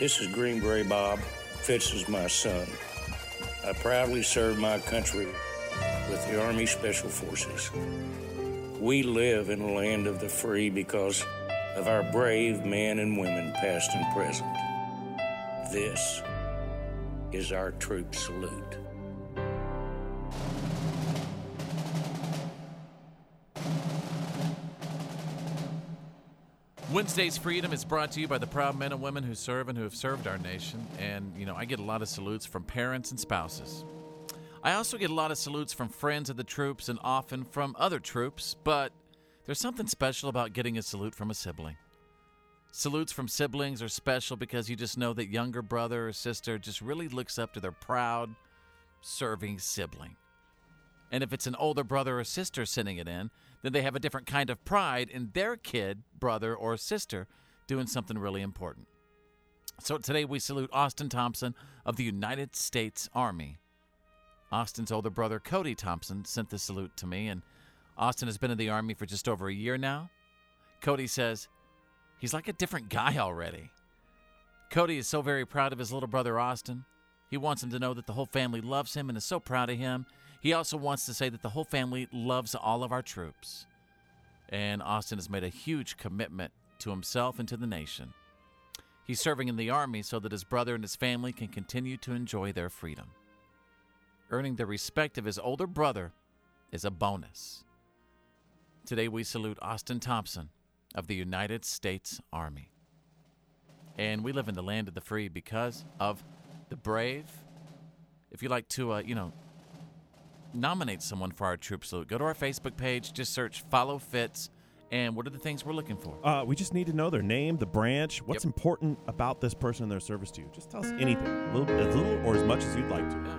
This is Green Beret Bob. Fitz is my son. I proudly serve my country with the Army Special Forces. We live in a land of the free because of our brave men and women, past and present. This is our troop salute. Wednesday's Freedom is brought to you by the proud men and women who serve and who have served our nation. And, you know, I get a lot of salutes from parents and spouses. I also get a lot of salutes from friends of the troops and often from other troops, but there's something special about getting a salute from a sibling. Salutes from siblings are special because you just know that younger brother or sister just really looks up to their proud, serving sibling. And if it's an older brother or sister sending it in, then they have a different kind of pride in their kid, brother, or sister doing something really important. So today we salute Austin Thompson of the United States Army. Austin's older brother, Cody Thompson, sent this salute to me, and Austin has been in the Army for just over a year now. Cody says he's like a different guy already. Cody is so very proud of his little brother, Austin. He wants him to know that the whole family loves him and is so proud of him he also wants to say that the whole family loves all of our troops. And Austin has made a huge commitment to himself and to the nation. He's serving in the Army so that his brother and his family can continue to enjoy their freedom. Earning the respect of his older brother is a bonus. Today we salute Austin Thompson of the United States Army. And we live in the land of the free because of the brave. If you like to, uh, you know, nominate someone for our troop salute, go to our Facebook page, just search Follow Fitz, and what are the things we're looking for? Uh, we just need to know their name, the branch, what's Yep. important about this person and their service to you. Just tell us anything, a little, as little or as much as you'd like to. Yeah.